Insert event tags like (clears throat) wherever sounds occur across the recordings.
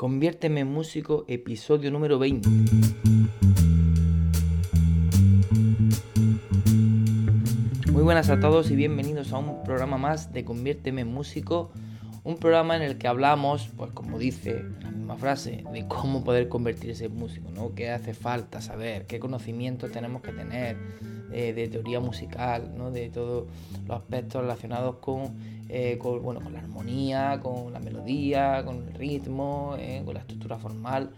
Conviérteme en músico, episodio número 20. Muy buenas a todos y bienvenidos a un programa más de Conviérteme en músico un programa en el que hablamos, pues como dice la misma frase, de cómo poder convertirse en músico, ¿no? ¿Qué hace falta saber? ¿Qué conocimientos tenemos que tener eh, de teoría musical, ¿no? De todos los aspectos relacionados con, eh, bueno, con la armonía, con la melodía, con el ritmo, eh, con la estructura formal,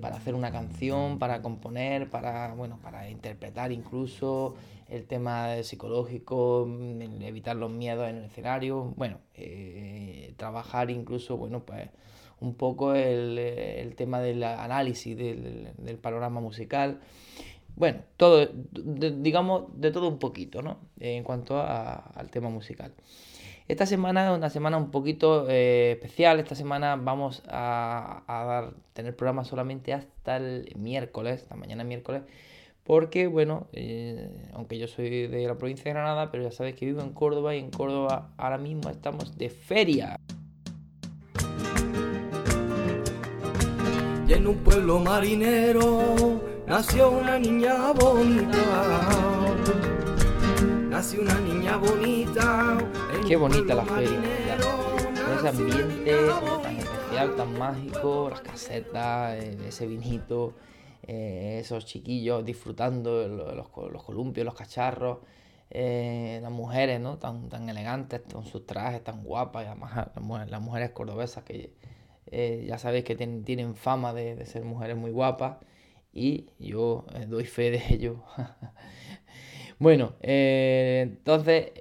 para hacer una canción, para componer, para, bueno, para interpretar incluso, el tema psicológico, mm, evitar los miedos en el escenario, bueno, trabajar incluso, bueno, pues un poco el, tema del análisis del, panorama musical. Bueno, todo, digamos, de todo un poquito, ¿no? En cuanto al tema musical. Esta semana es una semana un poquito eh, especial. Esta semana vamos a, a, tener programa solamente hasta el miércoles, hasta mañana miércoles porque, bueno, eh, aunque yo soy de la provincia de Granada, pero ya sabéis que vivo en Córdoba y en Córdoba ahora mismo estamos de feria. Y en un pueblo marinero nació una niña bonita. Nació una niña bonita. Qué bonita la feria. ese ambiente tan especial, tan mágico, las casetas, eh, ese vinito eh, esos chiquillos disfrutando los, los, columpios, los cacharros, eh, las mujeres ¿no? tan, tan elegantes con sus trajes tan guapas, y además las mujeres, cordobesas que eh, ya sabéis que tienen, fama de, ser mujeres muy guapas y yo doy fe de ello. (laughs) bueno, entonces,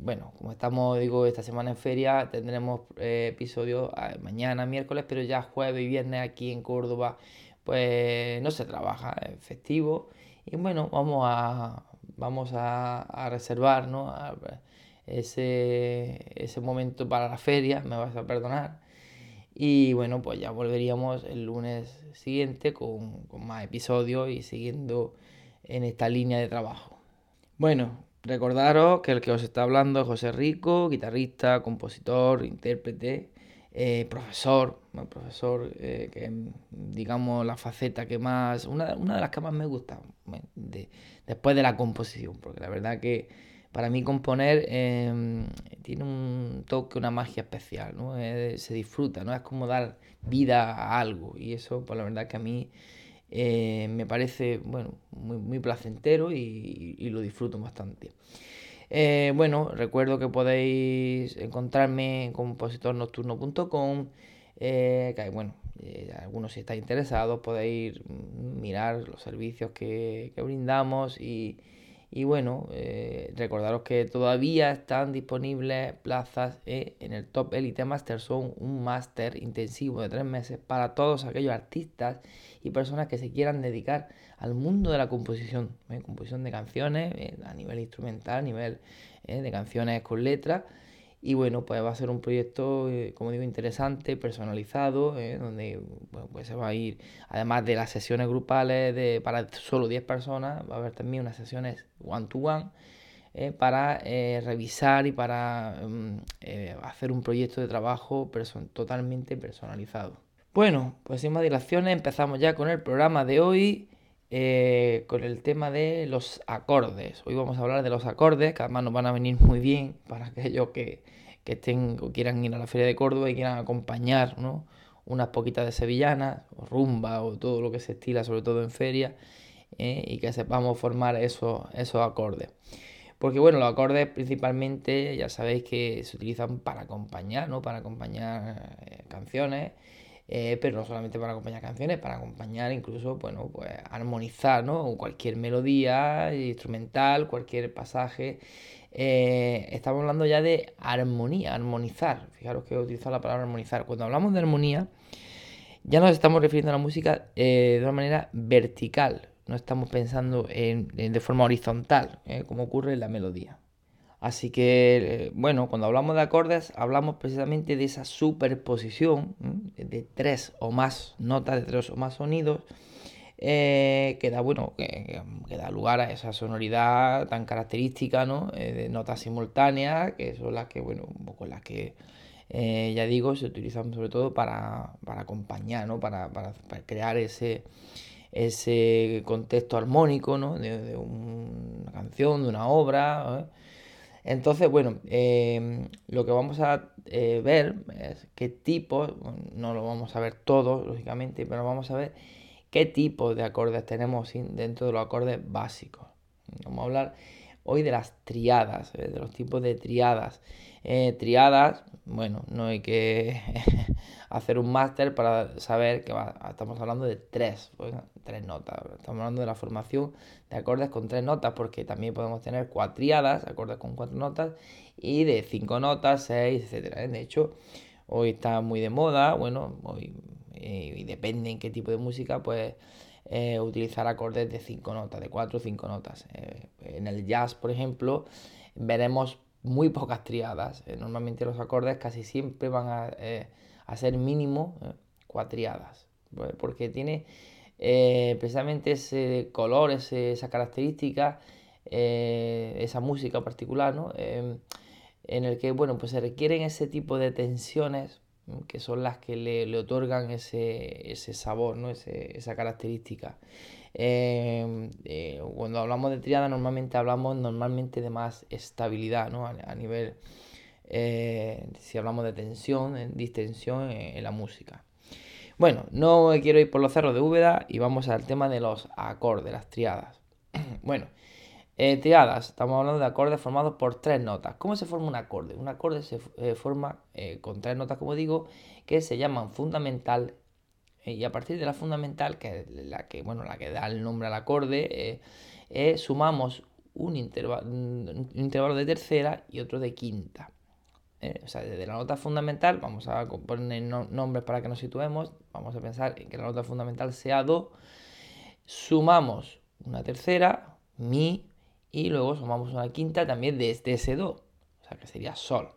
bueno, como estamos, digo, esta semana en feria, tendremos episodios mañana, miércoles, pero ya jueves y viernes aquí en Córdoba pues no se trabaja, efectivo Y bueno, vamos a, vamos a, reservar ese, ese momento para la feria, me vas a perdonar. Y bueno, pues ya volveríamos el lunes siguiente con, con más episodios y siguiendo en esta línea de trabajo. Bueno, recordaros que el que os está hablando es José Rico, guitarrista, compositor, intérprete eh, profesor, profesor eh, que digamos la faceta que más, una, una, de las que más me gusta después de la composición, porque la verdad que para mí componer em, tiene un toque, una magia especial, ¿no? se disfruta, ¿no? Es como dar vida a algo y eso, pues la verdad que a mí eh, me parece, bueno, muy, placentero y, lo disfruto bastante. Eh, bueno, recuerdo que podéis encontrarme en compositornocturno.com. Eh, que bueno, eh, algunos si estáis interesados podéis mirar los servicios que, brindamos y, bueno, recordaros que todavía están disponibles plazas en el Top Elite Master. Son un máster intensivo de tres meses para todos aquellos artistas y personas que se quieran dedicar al mundo de la composición, ¿eh? composición de canciones eh, a nivel instrumental, a nivel ¿eh? de canciones con letras. Y bueno, pues va a ser un proyecto, como digo, interesante, personalizado, donde pues se va a ir, además de las sesiones grupales de, para solo 10 personas, va a haber también unas sesiones one-to-one para revisar y para mm, hacer un proyecto de trabajo totalmente personalizado. Bueno, pues sin más dilaciones empezamos ya con el programa de hoy. Eh, con el tema de los acordes. Hoy vamos a hablar de los acordes, que además nos van a venir muy bien para aquellos que, que estén o quieran ir a la Feria de Córdoba y quieran acompañar ¿no? unas poquitas de sevillanas, o rumba, o todo lo que se estila, sobre todo en feria, ¿eh? y que sepamos formar esos, esos acordes. Porque bueno, los acordes principalmente ya sabéis que se utilizan para acompañar, ¿no? Para acompañar eh, canciones eh, pero no solamente para acompañar canciones, para acompañar incluso, bueno, pues armonizar, ¿no? Cualquier melodía instrumental, cualquier pasaje. Eh, estamos hablando ya de armonía, armonizar. Fijaros que he utilizado la palabra armonizar. Cuando hablamos de armonía, ya nos estamos refiriendo a la música de una manera vertical, no estamos pensando en, de forma horizontal, como ocurre en la melodía. Así que, bueno, cuando hablamos de acordes, hablamos precisamente de esa superposición de tres o más notas, de tres o más sonidos, eh, que da bueno que, da lugar a esa sonoridad tan característica ¿no? Eh, de notas simultáneas que son las que bueno un poco las que eh, ya digo se utilizan sobre todo para, acompañar ¿no? para, crear ese ese contexto armónico ¿no? de, una canción de una obra entonces bueno lo que vamos a ver es qué tipo no lo vamos a ver todos lógicamente pero vamos a ver qué tipo de acordes tenemos dentro de los acordes básicos. Vamos a hablar hoy de las triadas, ¿eh? de los tipos de triadas. Eh, triadas, bueno, no hay que (laughs) hacer un máster para saber que estamos hablando de tres, tres notas. Estamos hablando de la formación de acordes con tres notas, porque también podemos tener cuatriadas, acordes con cuatro notas, y de cinco notas, seis, etcétera. De hecho, hoy está muy de moda, bueno, hoy eh, depende en qué tipo de música, pues eh, utilizar acordes de cinco notas, de cuatro o cinco notas. Eh, en el jazz, por ejemplo, veremos muy pocas triadas. normalmente los acordes casi siempre van a, ser mínimo cuatriadas, pues, porque tiene precisamente ese color, esa característica, esa música particular, ¿no? en el que bueno, pues se requieren ese tipo de tensiones que son las que le, otorgan ese, sabor, ¿no? esa característica. Em, eh, cuando hablamos de triada normalmente hablamos normalmente de más estabilidad ¿no? a, nivel, eh, si hablamos de tensión, distensión en, la música. Bueno, no quiero ir por los cerros de Úbeda y vamos al tema de los acordes, las triadas. (clears throat) bueno, eh, estamos hablando de acordes formados por tres notas. ¿Cómo se forma un acorde? Un acorde se eh, forma eh, con tres notas, como digo, que se llaman fundamental. y a partir de la fundamental, que es la que, bueno, la que da el nombre al acorde, sumamos un, un, intervalo de tercera y otro de quinta. o sea, desde la nota fundamental, vamos a poner nombres para que nos situemos. Vamos a pensar en que la nota fundamental sea Do. Sumamos una tercera, Mi, y luego sumamos una quinta también de ese do, o sea que sería sol.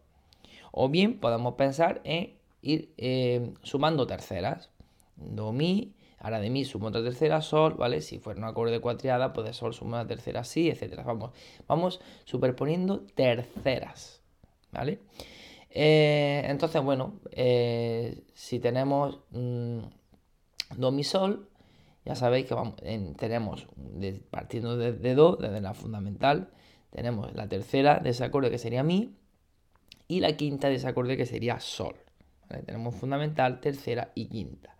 O bien podemos pensar en ir eh, sumando terceras, do, mi, ahora de mi sumo otra tercera, sol, ¿vale? Si fuera un acorde de cuatriada, pues de sol sumo una tercera, sí, etcétera. Vamos, vamos superponiendo terceras, ¿vale? Eh, entonces, bueno, eh, si tenemos mm, do, mi, sol, ya sabéis que vamos, tenemos, partiendo de, Do, desde la fundamental, tenemos la tercera de ese acorde que sería Mi y la quinta de ese acorde que sería Sol. Tenemos fundamental, tercera y quinta.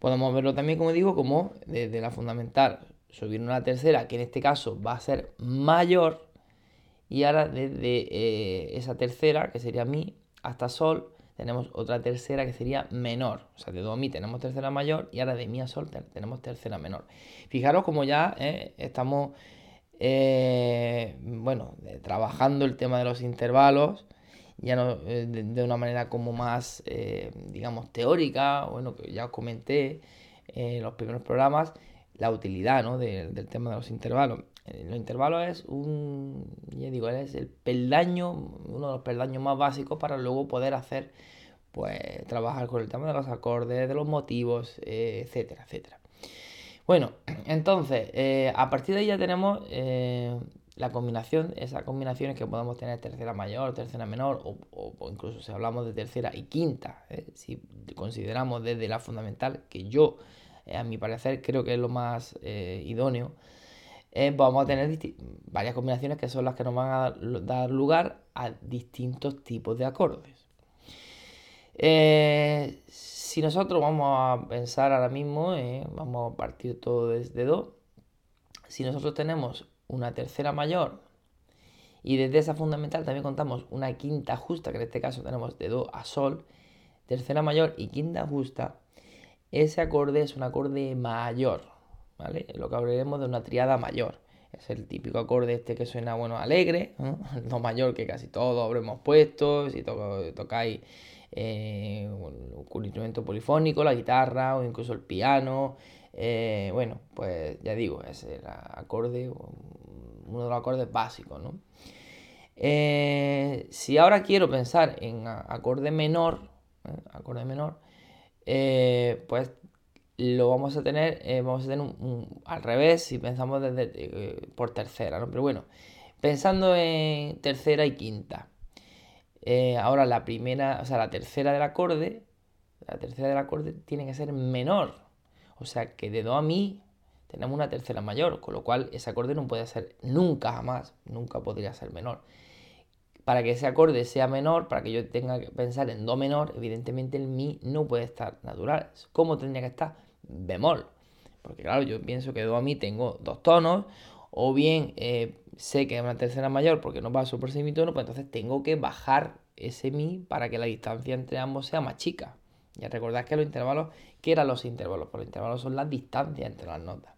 Podemos verlo también, como digo, como desde la fundamental subir una tercera, que en este caso va a ser mayor, y ahora desde eh, esa tercera, que sería Mi, hasta Sol, tenemos otra tercera que sería menor. O sea, de do a mi tenemos tercera mayor y ahora de mi a sol tenemos tercera menor. Fijaros como ya eh, estamos, eh, bueno, trabajando el tema de los intervalos, ya no, eh, de, una manera como más, digamos, teórica, bueno, que ya os comenté en los primeros programas, la utilidad ¿no? del tema de los intervalos. Los intervalos es un, ya digo, es el peldaño, uno de los peldaños más básicos para luego poder hacer, pues, trabajar con el tema de los acordes, de los motivos, eh, etcétera, etcétera. Bueno, (clears throat) entonces, eh, a partir de ahí ya tenemos eh, la combinación, esas combinaciones que podemos tener tercera mayor, tercera menor, o, o incluso si hablamos de tercera y quinta, si consideramos desde la fundamental, que yo, a mi parecer, creo que es lo más idóneo, eh, vamos a tener varias combinaciones que son las que nos van a dar lugar a distintos tipos de acordes. Eh, si nosotros vamos a pensar ahora mismo, eh, vamos a partir todo desde Do, si nosotros tenemos una tercera mayor y desde esa fundamental también contamos una quinta justa, que en este caso tenemos de Do a Sol, tercera mayor y quinta justa, ese acorde es un acorde mayor. Lo que hablaremos de una triada mayor. Es el típico acorde este que suena, bueno, alegre, ¿no? (laughs) mayor que casi todos habremos puesto, si tocáis eh, un instrumento polifónico, la guitarra o incluso el piano. Eh, bueno, pues ya digo, es el acorde, uno de los acordes básicos, ¿no? si ahora quiero pensar en acorde menor, acorde menor, pues lo vamos a tener, vamos a tener un, al revés si pensamos desde, por tercera, ¿no? Pero bueno, pensando en tercera y quinta, eh, ahora la primera, o sea, la tercera del acorde, la tercera del acorde tiene que ser menor. O sea que de do a mi tenemos una tercera mayor, con lo cual ese acorde no puede ser nunca jamás, nunca podría ser menor. Para que ese acorde sea menor, para que yo tenga que pensar en do menor, evidentemente el mi no puede estar natural. ¿Cómo tendría que estar? Bemol. Porque claro, yo pienso que do a mi tengo dos tonos, o bien eh, sé que es una tercera mayor porque no paso por semitono, pues entonces tengo que bajar ese mi para que la distancia entre ambos sea más chica. Ya recordad que los intervalos, ¿qué eran los intervalos? Pues los intervalos son las distancias entre las notas.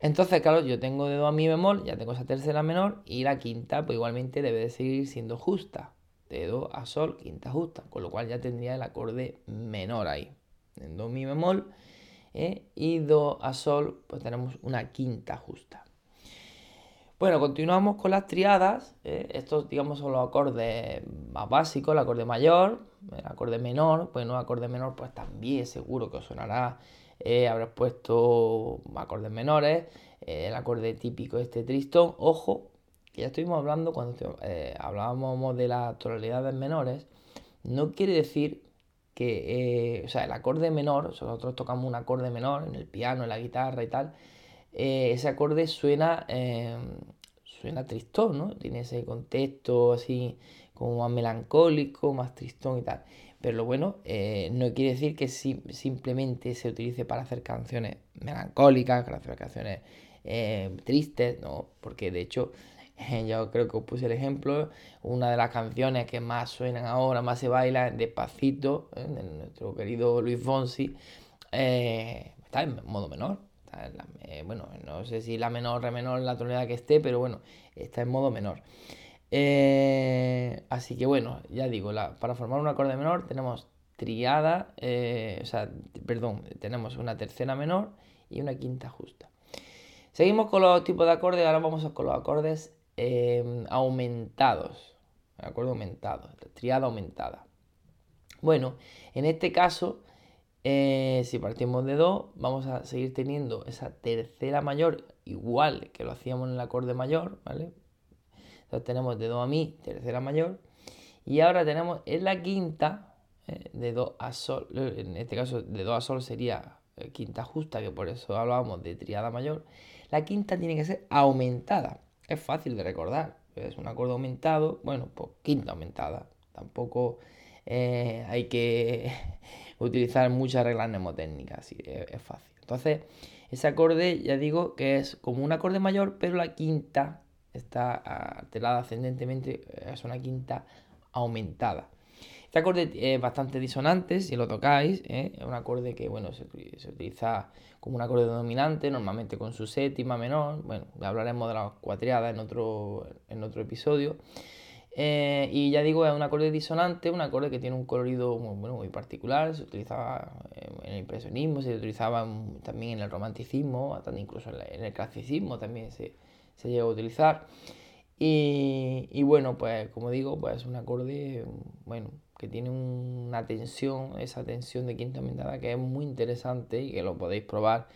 Entonces, claro, yo tengo de do a mi bemol, ya tengo esa tercera menor y la quinta, pues igualmente debe de seguir siendo justa. De do a sol, quinta justa, con lo cual ya tendría el acorde menor ahí. En do mi bemol ¿eh? y do a sol, pues tenemos una quinta justa. Bueno, continuamos con las triadas. ¿eh? Estos, digamos, son los acordes más básicos, el acorde mayor, el acorde menor. Bueno, el acorde menor, pues también seguro que os sonará. Eh, puesto acordes menores, el acorde típico este tristón. Ojo, que ya estuvimos hablando cuando hablábamos de las tonalidades menores. No quiere decir que, eh, o sea, el acorde menor, nosotros tocamos un acorde menor en el piano, en la guitarra y tal, eh, ese acorde suena, eh, suena tristón, ¿no? Tiene ese contexto así como más melancólico, más tristón y tal. Pero lo bueno, no quiere decir que simplemente se utilice para hacer canciones melancólicas, para hacer canciones tristes, ¿no? Porque de hecho (laughs) yo creo que os puse el ejemplo, una de las canciones que más suenan ahora, más se baila, Despacito, ¿eh? de nuestro querido Luis Fonsi, eh, está en modo menor. Eh, bueno, no sé si la menor, re menor, la tonalidad que esté, pero bueno, está en modo menor. así que bueno, ya digo, para formar un acorde menor tenemos triada, o sea, perdón, tenemos una tercera menor y una quinta justa. Seguimos con los tipos de acordes, ahora vamos con los acordes Em, aumentados. ¿De acuerdo? Aumentados. Triada aumentada. Bueno, en este caso, eh, si partimos de Do, vamos a seguir teniendo esa tercera mayor igual que lo hacíamos en el acorde mayor, ¿vale? Entonces tenemos de Do a Mi, tercera mayor. Y ahora tenemos en la quinta, eh, de Do a Sol, en este caso de Do a Sol sería eh, quinta justa, que por eso hablábamos de triada mayor. La quinta tiene que ser aumentada es fácil de recordar. Es un acorde aumentado, bueno, pues quinta aumentada. Tampoco eh, hay que (laughs) utilizar muchas reglas mnemotécnicas, así, es, fácil. Entonces, ese acorde, ya digo, que es como un acorde mayor, pero la quinta está alterada ascendentemente, es una quinta aumentada. Este acorde es bastante disonante, si lo tocáis, ¿eh? es un acorde que bueno, se, utiliza como un acorde dominante, normalmente con su séptima menor. Bueno, hablaremos de la cuatriada en otro, en otro episodio. Eh, y ya digo, es un acorde disonante, un acorde que tiene un colorido muy, bueno, muy particular. Se utilizaba en el impresionismo, se utilizaba también en el romanticismo, incluso en el clasicismo también se, se llegó a utilizar. Y, y, bueno, pues como digo, pues es un acorde, bueno, que tiene una tensión, esa tensión de quinta aumentada que es muy interesante y que lo podéis probar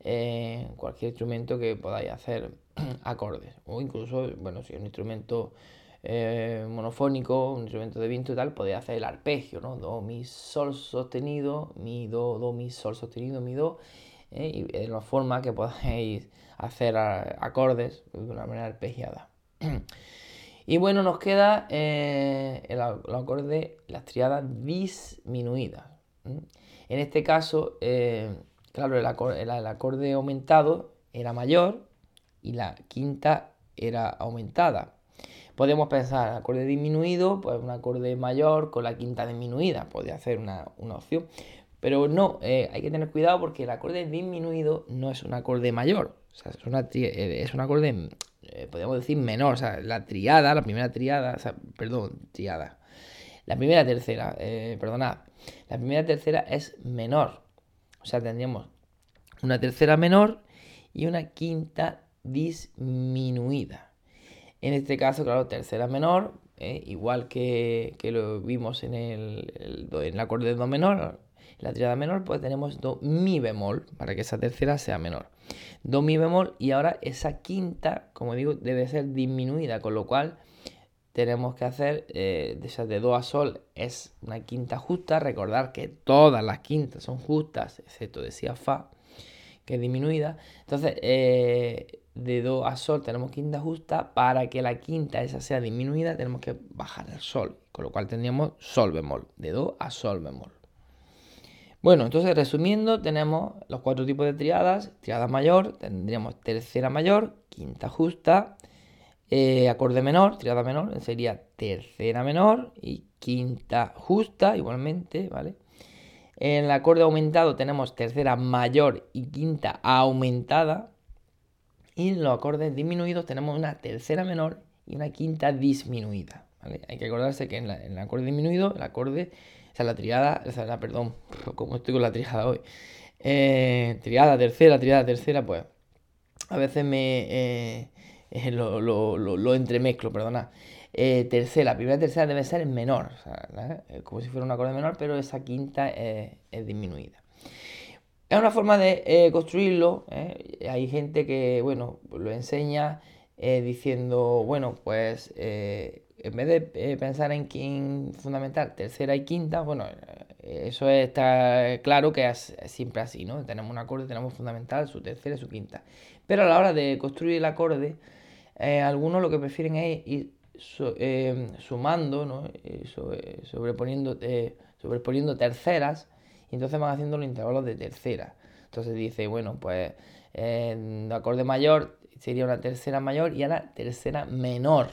en cualquier instrumento que podáis hacer (clears throat) acordes. O incluso, bueno, si es un instrumento eh, monofónico, un instrumento de viento y tal, podéis hacer el arpegio, ¿no? Do, mi, sol sostenido, mi, do, do, mi, sol sostenido, mi, do. ¿eh? Y de la forma que podáis hacer acordes de una manera arpegiada. (clears throat) Y bueno, nos queda eh, el, acorde, las triadas disminuidas. En este caso, eh, claro, el acorde, aumentado era mayor y la quinta era aumentada. Podemos pensar acorde disminuido, pues un acorde mayor con la quinta disminuida, podría ser una, opción. Pero no, eh, hay que tener cuidado porque el acorde disminuido no es un acorde mayor, es, un acorde eh, podríamos decir menor, o sea, la triada, la primera triada, o sea, perdón, triada. La primera tercera, eh, perdonad, la primera tercera es menor. O sea, tendríamos una tercera menor y una quinta disminuida. En este caso, claro, tercera menor, eh, igual que, lo vimos en el, en el acorde de do menor, la triada menor, pues tenemos do mi bemol para que esa tercera sea menor. Do mi bemol y ahora esa quinta, como digo, debe ser disminuida, con lo cual tenemos que hacer eh, de, do a sol es una quinta justa. Recordar que todas las quintas son justas, excepto de si a fa, que es disminuida. Entonces, eh, de do a sol tenemos quinta justa. Para que la quinta esa sea disminuida, tenemos que bajar el sol. Con lo cual tendríamos sol bemol, de do a sol bemol. Bueno, entonces resumiendo, tenemos los cuatro tipos de triadas. Triada mayor, tendríamos tercera mayor, quinta justa, eh, acorde menor, triada menor, sería tercera menor y quinta justa igualmente, ¿vale? En el acorde aumentado tenemos tercera mayor y quinta aumentada. Y en los acordes disminuidos tenemos una tercera menor y una quinta disminuida. Hay que acordarse que en, el acorde disminuido, el acorde, la triada, o la, perdón, (laughs) como estoy con la triada hoy, eh, triada, tercera, triada, tercera, pues a veces me, eh, lo, lo, lo, entremezclo, perdona. Eh, tercera, primera tercera debe ser menor, eh, como si fuera un acorde menor, pero esa quinta es, disminuida. Es una forma de construirlo. Hay gente que, bueno, lo enseña diciendo, bueno, pues en vez de pensar en quién fundamental, tercera y quinta, bueno, eso está claro que es siempre así, ¿no? Tenemos un acorde, tenemos fundamental, su tercera y su quinta. Pero a la hora de construir el acorde, eh, algunos lo que prefieren es ir eh, sumando, ¿no? Eh, sobreponiendo, terceras y entonces van haciendo los intervalos de tercera. Entonces dice, bueno, pues de acorde mayor sería una tercera mayor y ahora tercera menor.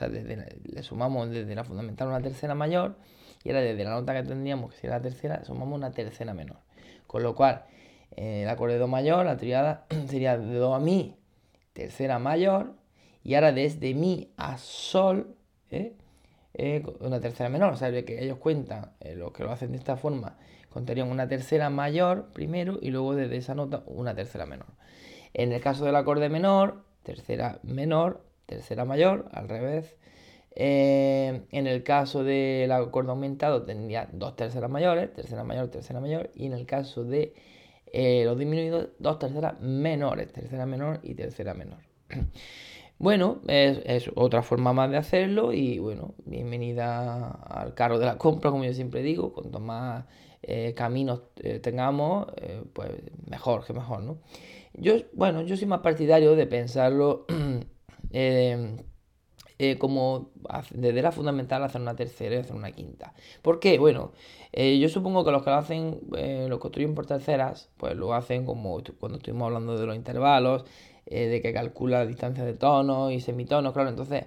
Sea, le sumamos desde la fundamental una tercera mayor y ahora desde la nota que tendríamos, que sería la tercera, sumamos una tercera menor. Con lo cual, el acorde de Do mayor, la triada (clears throat) sería Do a Mi, tercera mayor, y ahora desde mi a sol, ¿eh? Eh, una tercera menor. O sea, que ellos cuentan, eh, los que lo hacen de esta forma, contarían una tercera mayor primero y luego desde esa nota una tercera menor. En el caso del acorde menor, tercera menor, tercera mayor, al revés. en el caso del acorde aumentado tendría dos terceras mayores, tercera mayor, tercera mayor. Y en el caso de los disminuidos, dos terceras menores, tercera menor y tercera menor. (clears throat) Bueno, es, otra forma más de hacerlo y bueno, bienvenida al carro de la compra, como yo siempre digo, cuanto más eh, caminos eh, tengamos, eh, pues mejor, que mejor, ¿no? Yo, bueno, yo soy más partidario de pensarlo (clears throat) como desde la fundamental hacer una tercera y hacer una quinta. ¿Por qué? Bueno, yo supongo que los que lo hacen, lo construyen por terceras, pues lo hacen como cuando estuvimos hablando de los intervalos, eh, de que calcula la distancia de tonos y semitonos, claro, entonces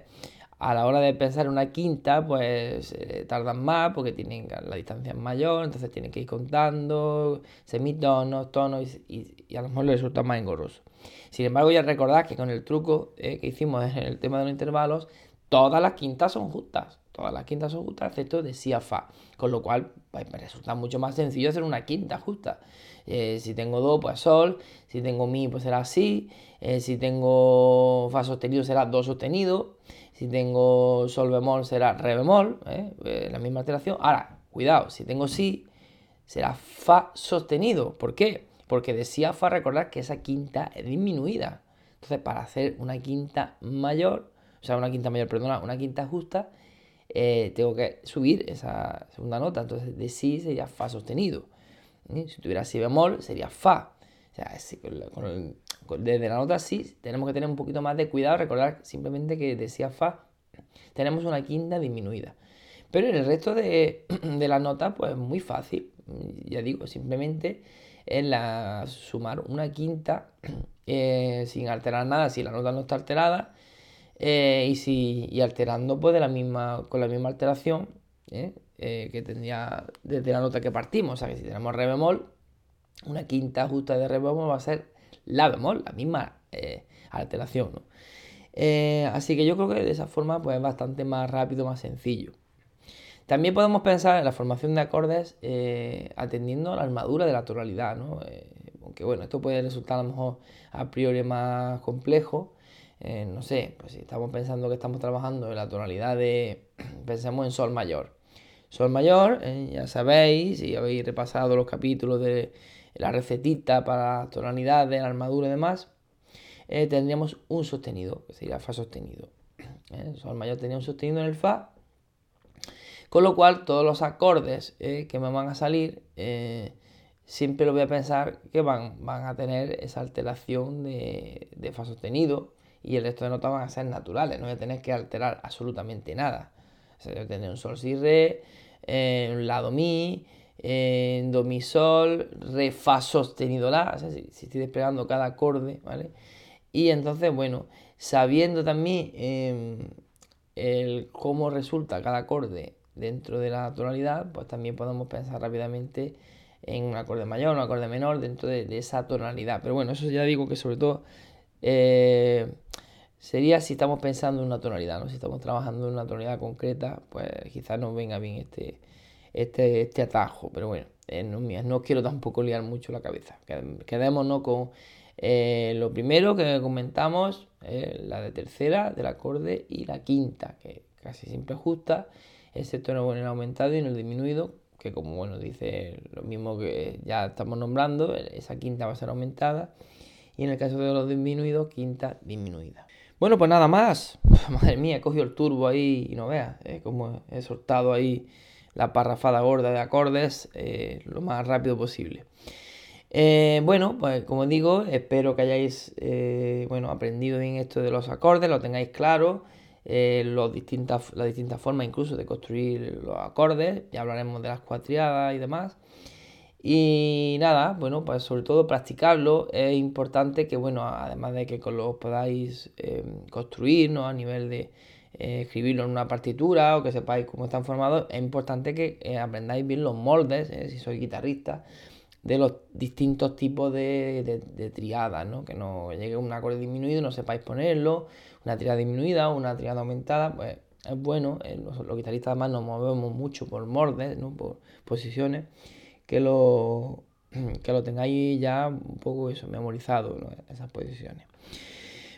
a la hora de pensar una quinta, pues eh, tardan más porque tienen la distancia mayor, entonces tienen que ir contando semitonos, tonos y, a lo mejor les resulta más engorroso. Sin embargo, ya recordad que con el truco eh, que hicimos en el tema de los intervalos, todas las quintas son justas. Todas las quintas son justas, excepto de si a fa. Con lo cual, pues, me resulta mucho más sencillo hacer una quinta justa. Eh, si tengo do, pues sol. Si tengo mi, pues será si. Eh, si tengo fa sostenido, será do sostenido. Si tengo sol bemol, será re bemol. Eh, la misma alteración. Ahora, cuidado, si tengo si, será fa sostenido. ¿Por qué? Porque de si a fa, recordad que esa quinta es disminuida. Entonces, para hacer una quinta mayor, o sea, una quinta mayor, perdona, una quinta justa, tengo que subir esa segunda nota. Entonces de si sería fa sostenido. Si tuviera si bemol sería fa. O sea, desde la nota si tenemos que tener un poquito más de cuidado. Recordar simplemente que decía fa tenemos una quinta disminuida. Pero en el resto de, (clears throat) de las notas, pues muy fácil. Ya digo, simplemente en la sumar una quinta (clears throat) eh, sin alterar nada. Si la nota no está alterada, eh, y, si, y alterando pues de la misma, con la misma alteración ¿eh? Eh, que tendría desde la nota que partimos. O sea que si tenemos re bemol, una quinta justa de re bemol va a ser la bemol, la misma alteración. así que yo creo que de esa forma pues es bastante más rápido, más sencillo. También podemos pensar en la formación de acordes atendiendo a la armadura de la tonalidad, aunque bueno, esto puede resultar a lo mejor a priori más complejo, eh, no sé, pues si estamos pensando que estamos trabajando en la tonalidad de, (clears throat) pensemos en sol mayor. Sol mayor, eh, ya sabéis, si habéis repasado los capítulos de la recetita para tonalidades, la armadura y demás, eh, tendríamos un sostenido, que sería fa sostenido. sol mayor tenía un sostenido en el fa, con lo cual todos los acordes que me van a salir siempre lo voy a pensar que van, van a tener esa alteración de, de, fa sostenido y el resto de notas van a ser naturales, no voy a tener que alterar absolutamente nada. O sea, voy a tener un sol si re, eh, un la do mi, eh, do mi sol, re fa sostenido la, o sea, si, estoy desplegando cada acorde, ¿vale? Y entonces, bueno, sabiendo también em, el cómo resulta cada acorde dentro de la tonalidad, pues también podemos pensar rápidamente en un acorde mayor, un acorde menor, dentro de, esa tonalidad. Pero bueno, eso ya digo que sobre todo eh, sería si estamos pensando en una tonalidad, ¿no? Si estamos trabajando en una tonalidad concreta, pues quizás nos venga bien este, este, este atajo. Pero bueno, eh, no, no quiero tampoco liar mucho la cabeza. Quedémonos con eh, lo primero que comentamos, la de tercera, del acorde, y la quinta, que casi siempre justa, excepto en el aumentado y en el disminuido, que como bueno dice lo mismo que ya estamos nombrando, esa quinta va a ser aumentada y en el caso de los disminuidos, quinta disminuida. Bueno, pues nada más. (laughs) Madre mía, he cogido el turbo ahí y no veas, ¿eh? como he soltado ahí la parrafada gorda de acordes eh, lo más rápido posible. Eh, bueno, pues como digo, espero que hayáis bueno, aprendido bien esto de los acordes, lo tengáis claro. Eh, los distintas, las distintas formas incluso de construir los acordes, ya hablaremos de las cuatriadas y demás. Y nada, bueno, pues sobre todo practicarlo. Es importante que, bueno, además de que lo podáis em, construir, ¿no? A nivel de eh, escribirlo en una partitura o que sepáis cómo están formados, es importante que eh, aprendáis bien los moldes, si sois guitarrista, de los distintos tipos de, de, triadas, ¿no? Que no llegue un acorde disminuido no sepáis ponerlo, una triada disminuida o una triada aumentada, pues es bueno. Eh, los, guitarristas además nos movemos mucho por mordes, ¿no? Por posiciones, que lo, (clears throat) que lo tengáis ya un poco eso, memorizado, esas posiciones.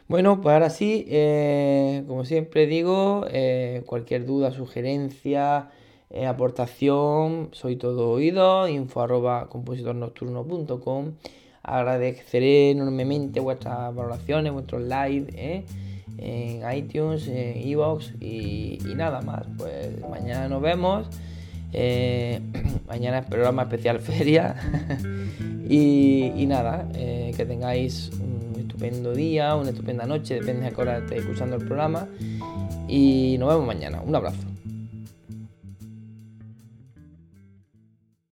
Bueno, pues ahora sí, eh, como siempre digo, eh, cualquier duda, sugerencia, eh, aportación, soy todo oído, info arroba compositornocturno.com. Agradeceré enormemente vuestras valoraciones, vuestros likes en iTunes, en Evox y, nada más. Pues mañana nos vemos. Eh, (clears throat) mañana es programa especial feria. (laughs) y, nada, que tengáis un estupendo día, una estupenda noche, depende de qué hora estéis escuchando el programa. Y nos vemos mañana. Un abrazo.